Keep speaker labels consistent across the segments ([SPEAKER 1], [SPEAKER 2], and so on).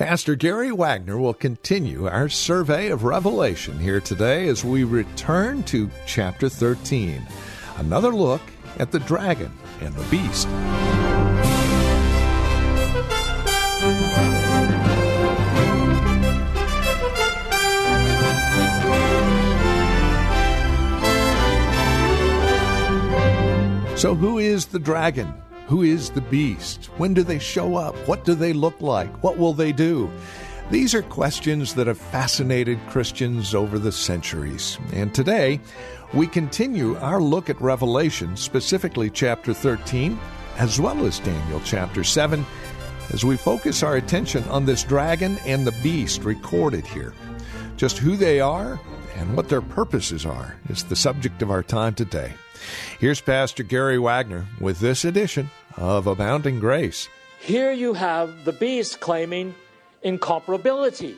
[SPEAKER 1] Pastor Gary Wagner will continue our survey of Revelation here today as we return to chapter 13. Another look at the dragon and the beast. So, who is the dragon? Who is the beast? When do they show up? What do they look like? What will they do? These are questions that have fascinated Christians over the centuries. And today, we continue our look at Revelation, specifically chapter 13, as well as Daniel chapter 7, as we focus our attention on this dragon and the beast recorded here. Just who they are and what their purposes are is the subject of our time today. Here's Pastor Gary Wagner with this edition of Abounding Grace.
[SPEAKER 2] Here you have the beast claiming incomparability,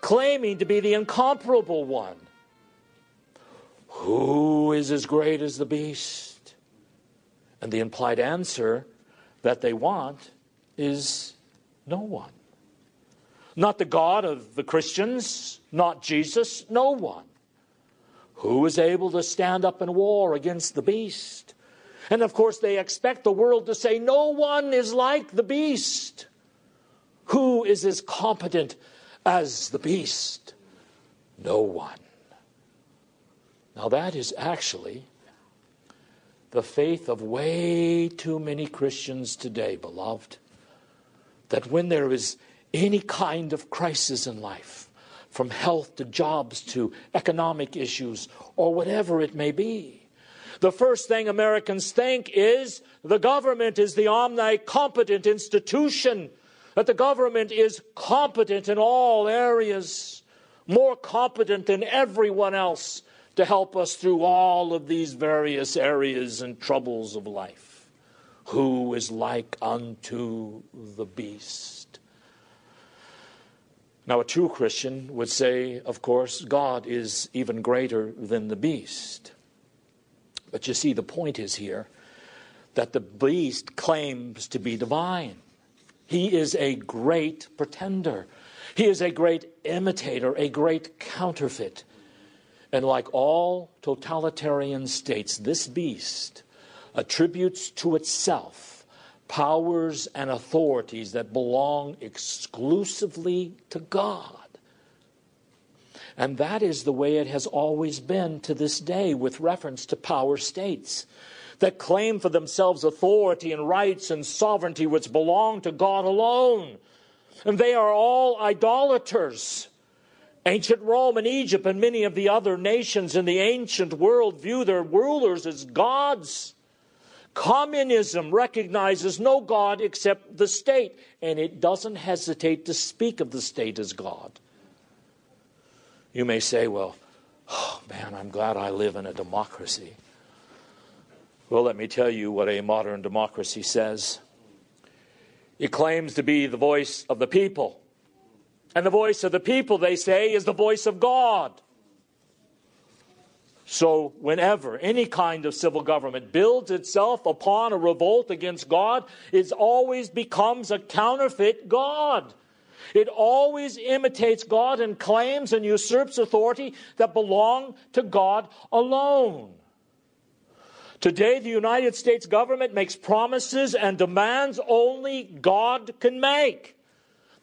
[SPEAKER 2] claiming to be the incomparable one. Who is as great as the beast? And the implied answer that they want is no one. Not the God of the Christians, not Jesus, no one. Who is able to stand up in war against the beast? And of course, they expect the world to say, No one is like the beast. Who is as competent as the beast? No one. Now, that is actually the faith of way too many Christians today, beloved. That when there is any kind of crisis in life, from health to jobs to economic issues or whatever it may be. The first thing Americans think is the government is the omnicompetent institution, that the government is competent in all areas, more competent than everyone else to help us through all of these various areas and troubles of life. Who is like unto the beast? Now, a true Christian would say, of course, God is even greater than the beast. But you see, the point is here that the beast claims to be divine. He is a great pretender, he is a great imitator, a great counterfeit. And like all totalitarian states, this beast attributes to itself powers and authorities that belong exclusively to God. And that is the way it has always been to this day with reference to power states that claim for themselves authority and rights and sovereignty which belong to God alone. And they are all idolaters. Ancient Rome and Egypt and many of the other nations in the ancient world view their rulers as gods. Communism recognizes no God except the state, and it doesn't hesitate to speak of the state as God. You may say, well, oh man, I'm glad I live in a democracy. Well, let me tell you what a modern democracy says. It claims to be the voice of the people. And the voice of the people, they say, is the voice of God. So, whenever any kind of civil government builds itself upon a revolt against God, it always becomes a counterfeit God. It always imitates God and claims and usurps authority that belong to God alone. Today, the United States government makes promises and demands only God can make.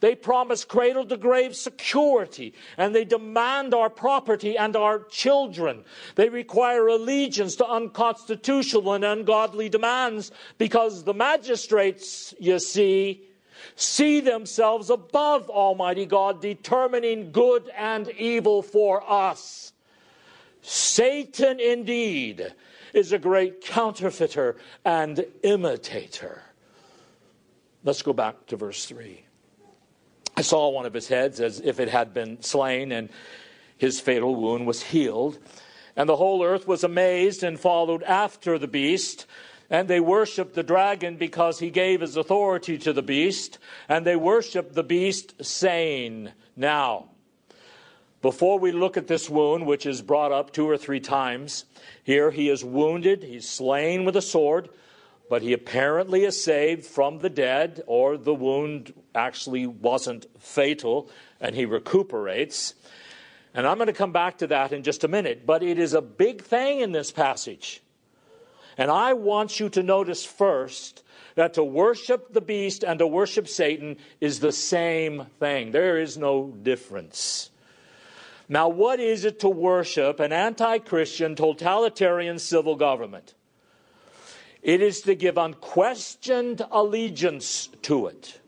[SPEAKER 2] They promise cradle to grave security and they demand our property and our children. They require allegiance to unconstitutional and ungodly demands because the magistrates, you see, see themselves above Almighty God, determining good and evil for us. Satan indeed is a great counterfeiter and imitator. Let's go back to verse 3. I saw one of his heads as if it had been slain, and his fatal wound was healed. And the whole earth was amazed and followed after the beast. And they worshiped the dragon because he gave his authority to the beast. And they worshiped the beast, saying, Now, before we look at this wound, which is brought up two or three times, here he is wounded, he's slain with a sword, but he apparently is saved from the dead, or the wound actually wasn't fatal, and he recuperates. And I'm going to come back to that in just a minute. But it is a big thing in this passage. And I want you to notice first that to worship the beast and to worship Satan is the same thing. There is no difference. Now, what is it to worship an anti Christian, totalitarian civil government? It is to give unquestioned allegiance to it,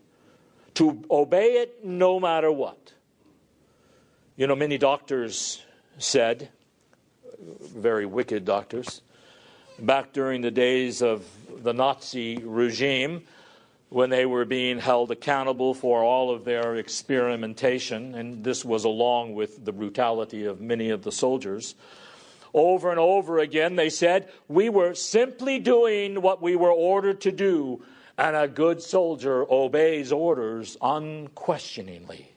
[SPEAKER 2] to obey it no matter what. You know, many doctors said, very wicked doctors, back during the days of the Nazi regime, when they were being held accountable for all of their experimentation, and this was along with the brutality of many of the soldiers. Over and over again, they said, We were simply doing what we were ordered to do, and a good soldier obeys orders unquestioningly.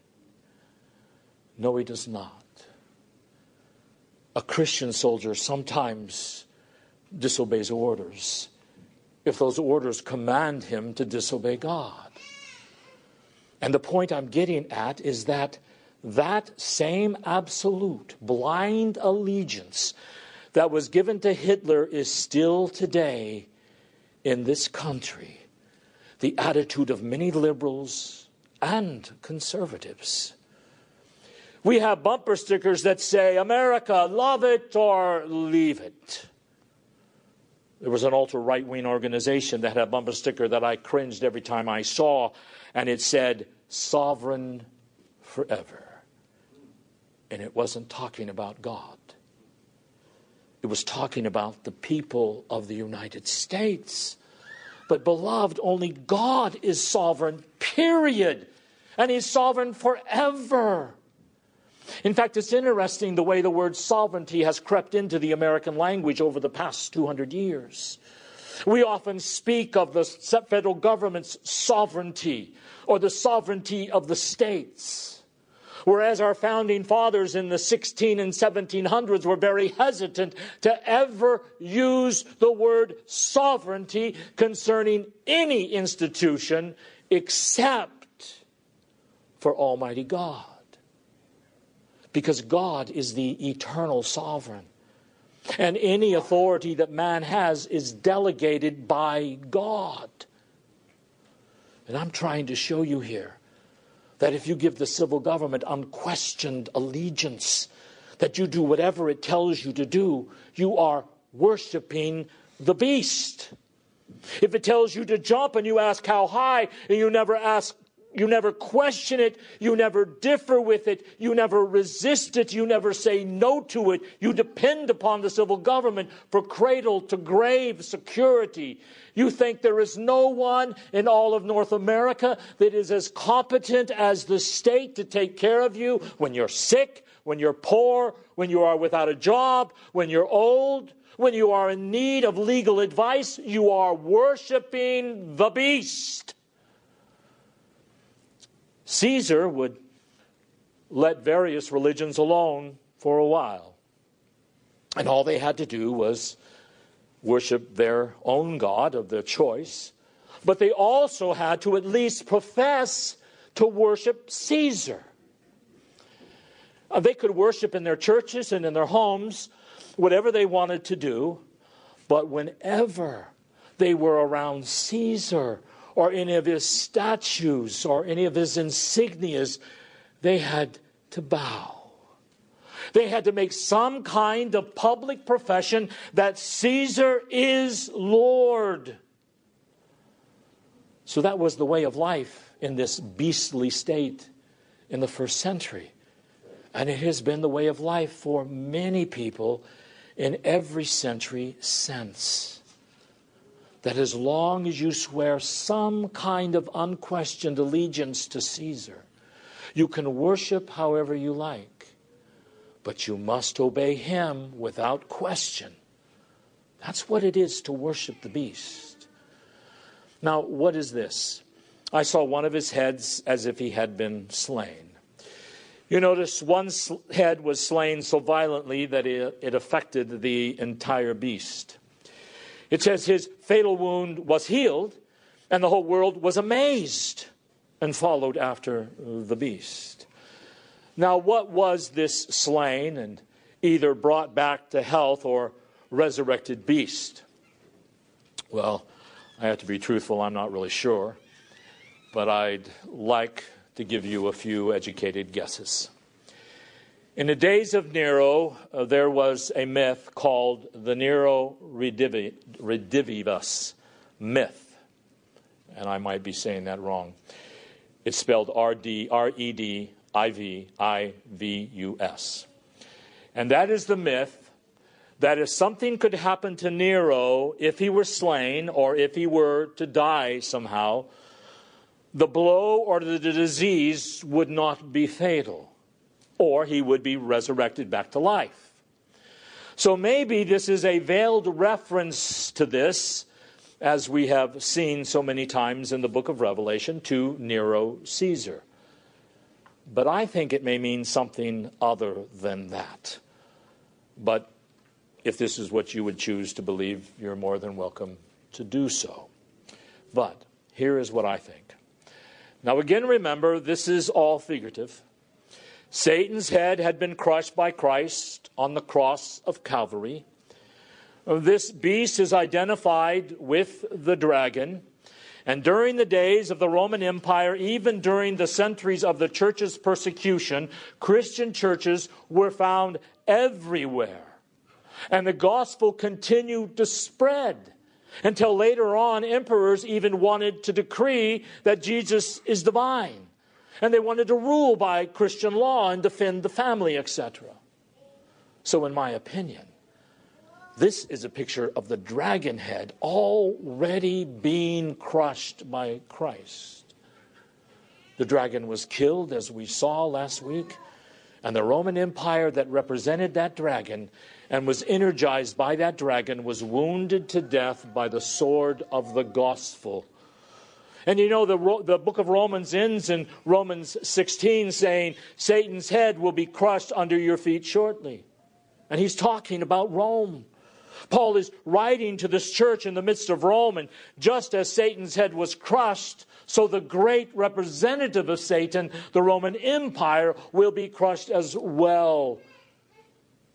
[SPEAKER 2] No, he does not. A Christian soldier sometimes disobeys orders if those orders command him to disobey God. And the point I'm getting at is that that same absolute blind allegiance that was given to Hitler is still today in this country the attitude of many liberals and conservatives. We have bumper stickers that say, America, love it or leave it. There was an ultra right wing organization that had a bumper sticker that I cringed every time I saw, and it said, Sovereign forever. And it wasn't talking about God, it was talking about the people of the United States. But, beloved, only God is sovereign, period. And He's sovereign forever. In fact, it's interesting the way the word sovereignty has crept into the American language over the past 200 years. We often speak of the federal government's sovereignty or the sovereignty of the states. Whereas our founding fathers in the 16 and 1700s were very hesitant to ever use the word sovereignty concerning any institution except for Almighty God because God is the eternal sovereign. And any authority that man has is delegated by God. And I'm trying to show you here that if you give the civil government unquestioned allegiance, that you do whatever it tells you to do, you are worshiping the beast. If it tells you to jump and you ask how high and you never ask you never question it. You never differ with it. You never resist it. You never say no to it. You depend upon the civil government for cradle to grave security. You think there is no one in all of North America that is as competent as the state to take care of you when you're sick, when you're poor, when you are without a job, when you're old, when you are in need of legal advice. You are worshiping the beast. Caesar would let various religions alone for a while. And all they had to do was worship their own God of their choice. But they also had to at least profess to worship Caesar. Uh, they could worship in their churches and in their homes, whatever they wanted to do. But whenever they were around Caesar or any of his statues or any of his insignias, they had to bow. They had to make some kind of public profession that Caesar is Lord. So that was the way of life in this beastly state in the first century. And it has been the way of life for many people in every century since that as long as you swear some kind of unquestioned allegiance to Caesar, You can worship however you like, but you must obey him without question. That's what it is to worship the beast. Now, what is this? I saw one of his heads as if he had been slain. You notice one head was slain so violently that it, affected the entire beast. It says his fatal wound was healed, and the whole world was amazed and followed after the beast. Now, what was this slain and either brought back to health or resurrected beast? Well, I have to be truthful, I'm not really sure, but I'd like to give you a few educated guesses. In the days of Nero, uh, there was a myth called the Nero Redivivus myth. And I might be saying that wrong. It's spelled R D R E D I V I V U S. And that is the myth that if something could happen to Nero if he were slain or if he were to die somehow, the blow or the disease would not be fatal, or he would be resurrected back to life. So maybe this is a veiled reference to this, as we have seen so many times in the book of Revelation, to Nero Caesar. But I think it may mean something other than that. But if this is what you would choose to believe, you're more than welcome to do so. But here is what I think. Now, again, remember, this is all figurative. Satan's head had been crushed by Christ on the cross of Calvary. This beast is identified with the dragon. And during the days of the Roman Empire, even during the centuries of the church's persecution, Christian churches were found everywhere. And the gospel continued to spread until later on, emperors even wanted to decree that Jesus is divine. And they wanted to rule by Christian law and defend the family, etc. So, in my opinion, this is a picture of the dragon head already being crushed by Christ. The dragon was killed, as we saw last week, and the Roman Empire that represented that dragon and was energized by that dragon was wounded to death by the sword of the gospel. And you know, the, the book of Romans ends in Romans 16 saying, Satan's head will be crushed under your feet shortly. And he's talking about Rome. Paul is writing to this church in the midst of Rome, and just as Satan's head was crushed, so the great representative of Satan, the Roman Empire, will be crushed as well.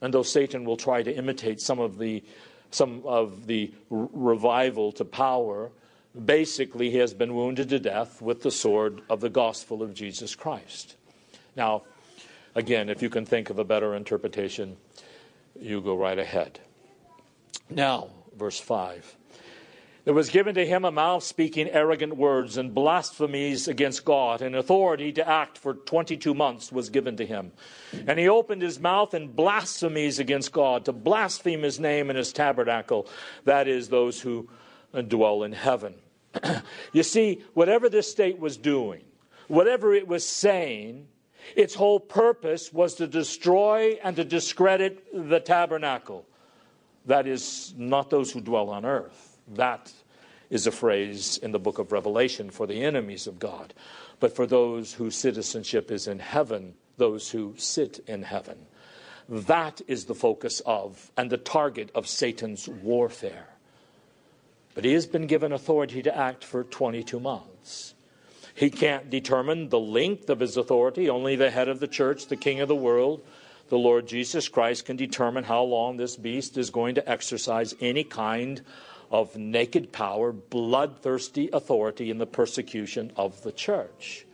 [SPEAKER 2] And though Satan will try to imitate some of the, some of the revival to power, basically he has been wounded to death with the sword of the gospel of Jesus Christ. Now, again, if you can think of a better interpretation, you go right ahead. Now, verse 5. There was given to him a mouth speaking arrogant words and blasphemies against God, and authority to act for 22 months was given to him. And he opened his mouth in blasphemies against God, to blaspheme his name and his tabernacle, that is, those who dwell in heaven. you see, whatever this state was doing, whatever it was saying, its whole purpose was to destroy and to discredit the tabernacle. That is, not those who dwell on earth that is a phrase in the book of Revelation for the enemies of God. But for those whose citizenship is in heaven, those who sit in heaven. That is the focus of and the target of Satan's warfare. But he has been given authority to act for 22 months. He can't determine the length of his authority. Only the head of the church, the king of the world, the Lord Jesus Christ, can determine how long this beast is going to exercise any kind of naked power, bloodthirsty authority in the persecution of the church.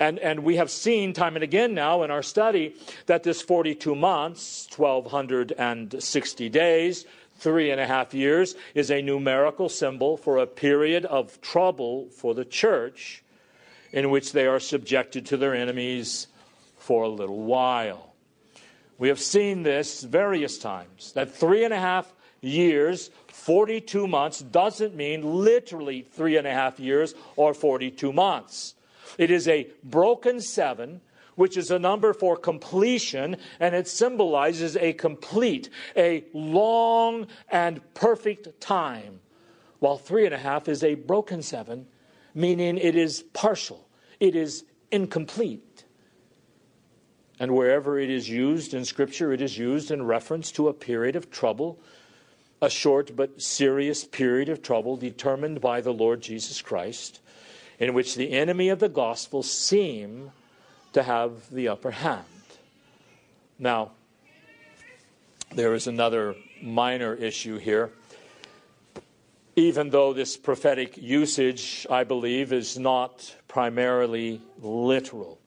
[SPEAKER 2] And, and we have seen time and again now in our study that this 42 months, 1260 days, three and a half years, is a numerical symbol for a period of trouble for the church in which they are subjected to their enemies for a little while. We have seen this various times, that three and a half years 42 months doesn't mean literally three and a half years or 42 months. It is a broken seven, which is a number for completion, and it symbolizes a complete, a long and perfect time. While three and a half is a broken seven, meaning it is partial, it is incomplete. And wherever it is used in Scripture, it is used in reference to a period of trouble, a short but serious period of trouble determined by the Lord Jesus Christ, in which the enemy of the gospel seem to have the upper hand. Now, there is another minor issue here. Even though this prophetic usage, I believe, is not primarily literal,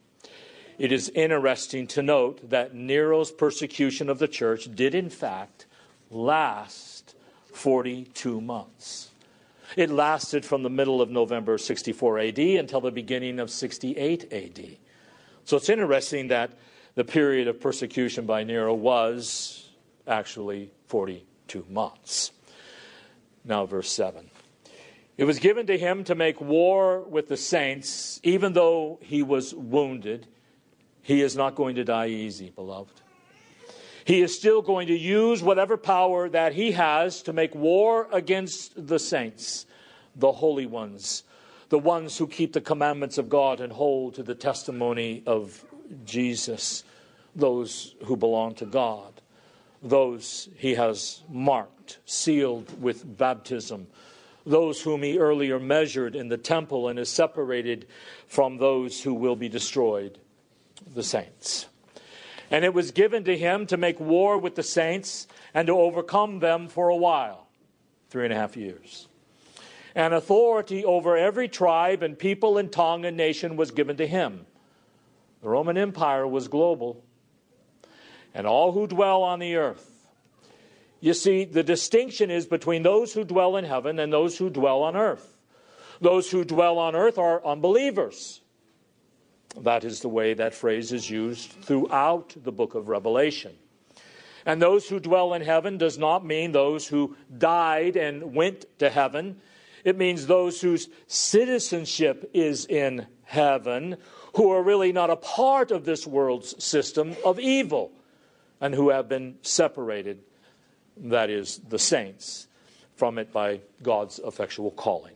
[SPEAKER 2] it is interesting to note that Nero's persecution of the church did, in fact, last 42 months. It lasted from the middle of November 64 AD until the beginning of 68 AD. So it's interesting that the period of persecution by Nero was actually 42 months. Now, verse 7. It was given to him to make war with the saints, even though he was wounded. He is not going to die easy, beloved. He is still going to use whatever power that he has to make war against the saints, the holy ones, the ones who keep the commandments of God and hold to the testimony of Jesus, those who belong to God, those he has marked, sealed with baptism, those whom he earlier measured in the temple and is separated from those who will be destroyed the saints. And it was given to him to make war with the saints and to overcome them for a while three and a half years. And authority over every tribe and people and tongue and nation was given to him. The Roman Empire was global, and all who dwell on the earth. You see, the distinction is between those who dwell in heaven and those who dwell on earth. Those who dwell on earth are unbelievers. That is the way that phrase is used throughout the book of Revelation. And those who dwell in heaven does not mean those who died and went to heaven. It means those whose citizenship is in heaven, who are really not a part of this world's system of evil, and who have been separated, that is, the saints, from it by God's effectual calling.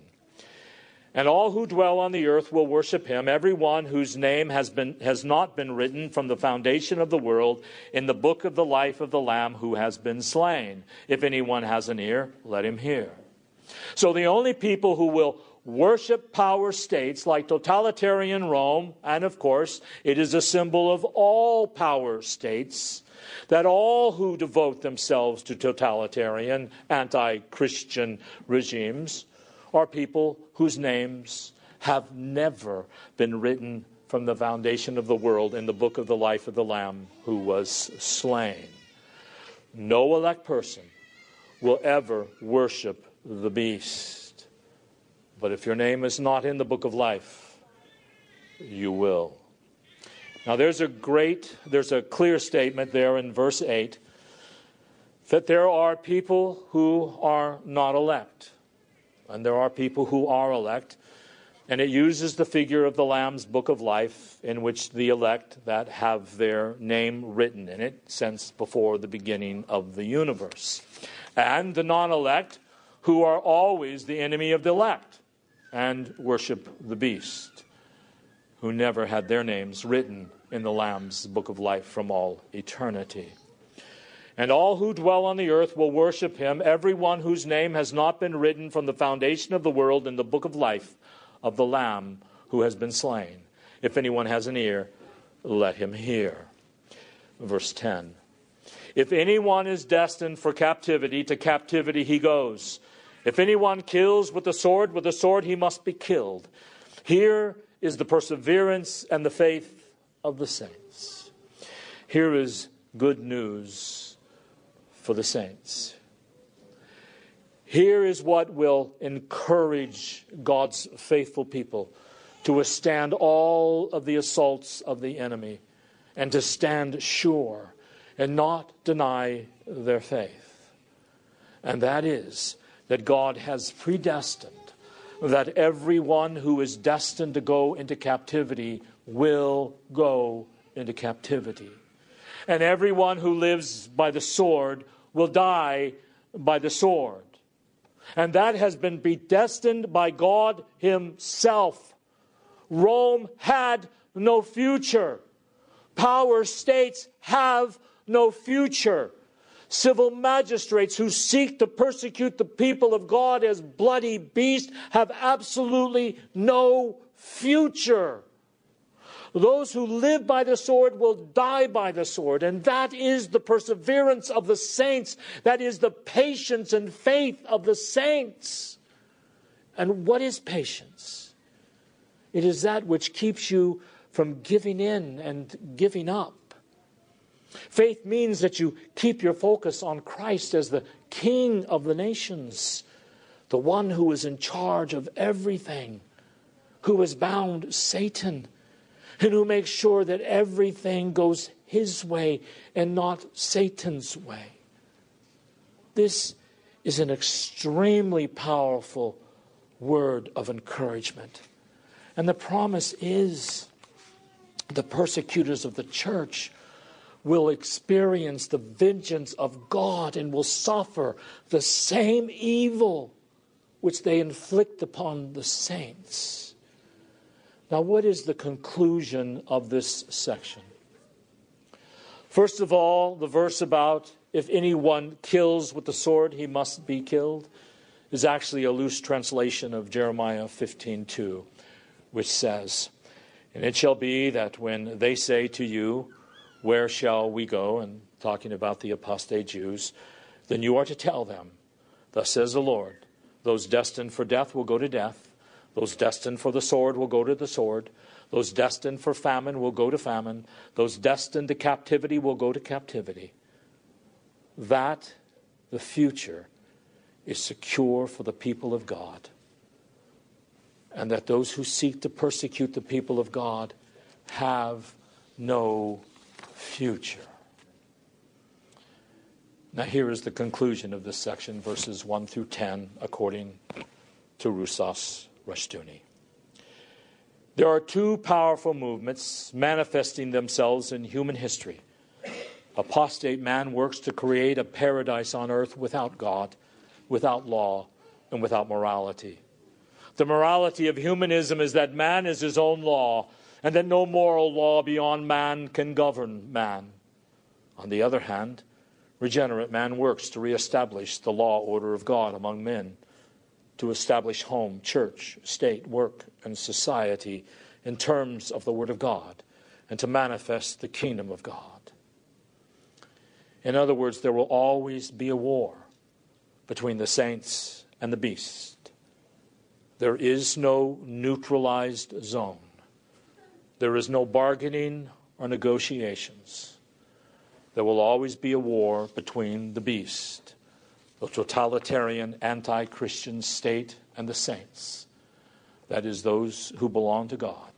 [SPEAKER 2] And all who dwell on the earth will worship him, every one whose name has, been, has not been written from the foundation of the world in the book of the life of the Lamb who has been slain. If anyone has an ear, let him hear. So the only people who will worship power states like totalitarian Rome, and of course, it is a symbol of all power states, that all who devote themselves to totalitarian, anti Christian regimes are people whose names have never been written from the foundation of the world in the book of the life of the Lamb who was slain. No elect person will ever worship the beast. But if your name is not in the book of life, you will. Now there's a great, there's a clear statement there in verse 8 that there are people who are not elect and there are people who are elect. And it uses the figure of the Lamb's book of life, in which the elect that have their name written in it since before the beginning of the universe. And the non elect, who are always the enemy of the elect and worship the beast, who never had their names written in the Lamb's book of life from all eternity. And all who dwell on the earth will worship him, everyone whose name has not been written from the foundation of the world in the book of life of the Lamb who has been slain. If anyone has an ear, let him hear. Verse 10 If anyone is destined for captivity, to captivity he goes. If anyone kills with the sword, with the sword he must be killed. Here is the perseverance and the faith of the saints. Here is good news for the saints. Here is what will encourage God's faithful people to withstand all of the assaults of the enemy and to stand sure and not deny their faith. And that is that God has predestined that everyone who is destined to go into captivity will go into captivity. And everyone who lives by the sword will die by the sword. And that has been predestined by God Himself. Rome had no future. Power states have no future. Civil magistrates who seek to persecute the people of God as bloody beasts have absolutely no future. Those who live by the sword will die by the sword. And that is the perseverance of the saints. That is the patience and faith of the saints. And what is patience? It is that which keeps you from giving in and giving up. Faith means that you keep your focus on Christ as the King of the nations, the one who is in charge of everything, who has bound Satan and who makes sure that everything goes his way and not Satan's way. This is an extremely powerful word of encouragement. And the promise is the persecutors of the church will experience the vengeance of God and will suffer the same evil which they inflict upon the saints. Now, what is the conclusion of this section? First of all, the verse about if anyone kills with the sword, he must be killed is actually a loose translation of Jeremiah 15:2, which says, "And it shall be that when they say to you, where shall we go?" and talking about the apostate Jews, then you are to tell them, thus says the Lord, those destined for death will go to death those destined for the sword will go to the sword. Those destined for famine will go to famine. Those destined to captivity will go to captivity. That, the future, is secure for the people of God. And that those who seek to persecute the people of God have no future. Now, here is the conclusion of this section, verses 1 through 10, according to Rousas Rushdoony. There are two powerful movements manifesting themselves in human history. Apostate man works to create a paradise on earth without God, without law, and without morality. The morality of humanism is that man is his own law, and that no moral law beyond man can govern man. On the other hand, regenerate man works to reestablish the law order of God among men to establish home, church, state, work, and society in terms of the Word of God and to manifest the kingdom of God. In other words, there will always be a war between the saints and the beast. There is no neutralized zone. There is no bargaining or negotiations. There will always be a war between the beast the totalitarian anti Christian state and the saints. That is, those who belong to God,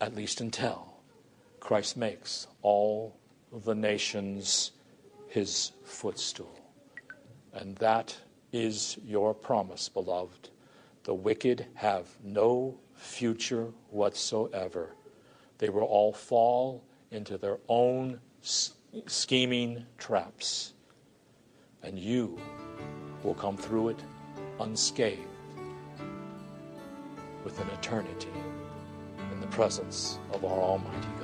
[SPEAKER 2] at least until Christ makes all the nations his footstool. And that is your promise, beloved. The wicked have no future whatsoever. They will all fall into their own scheming traps and you will come through it unscathed with an eternity in the presence of our Almighty God.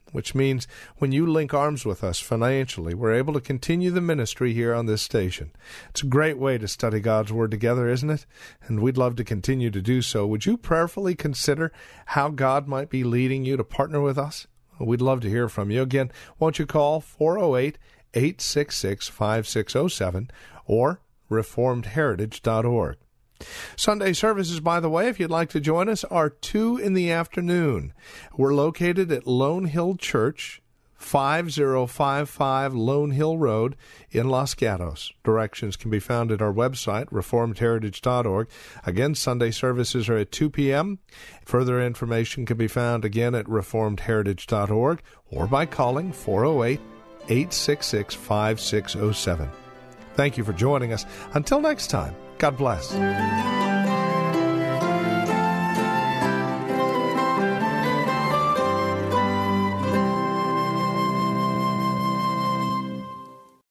[SPEAKER 1] which means when you link arms with us financially, we're able to continue the ministry here on this station. It's a great way to study God's Word together, isn't it? And we'd love to continue to do so. Would you prayerfully consider how God might be leading you to partner with us? We'd love to hear from you. Again, won't you call 408 866 5607 or reformedheritage.org. Sunday services, by the way, if you'd like to join us, are 2 in the afternoon. We're located at Lone Hill Church, 5055 Lone Hill Road in Los Gatos. Directions can be found at our website, reformedheritage.org. Again, Sunday services are at 2 p.m. Further information can be found again at reformedheritage.org or by calling 408 866 5607. Thank you for joining us. Until next time, God bless.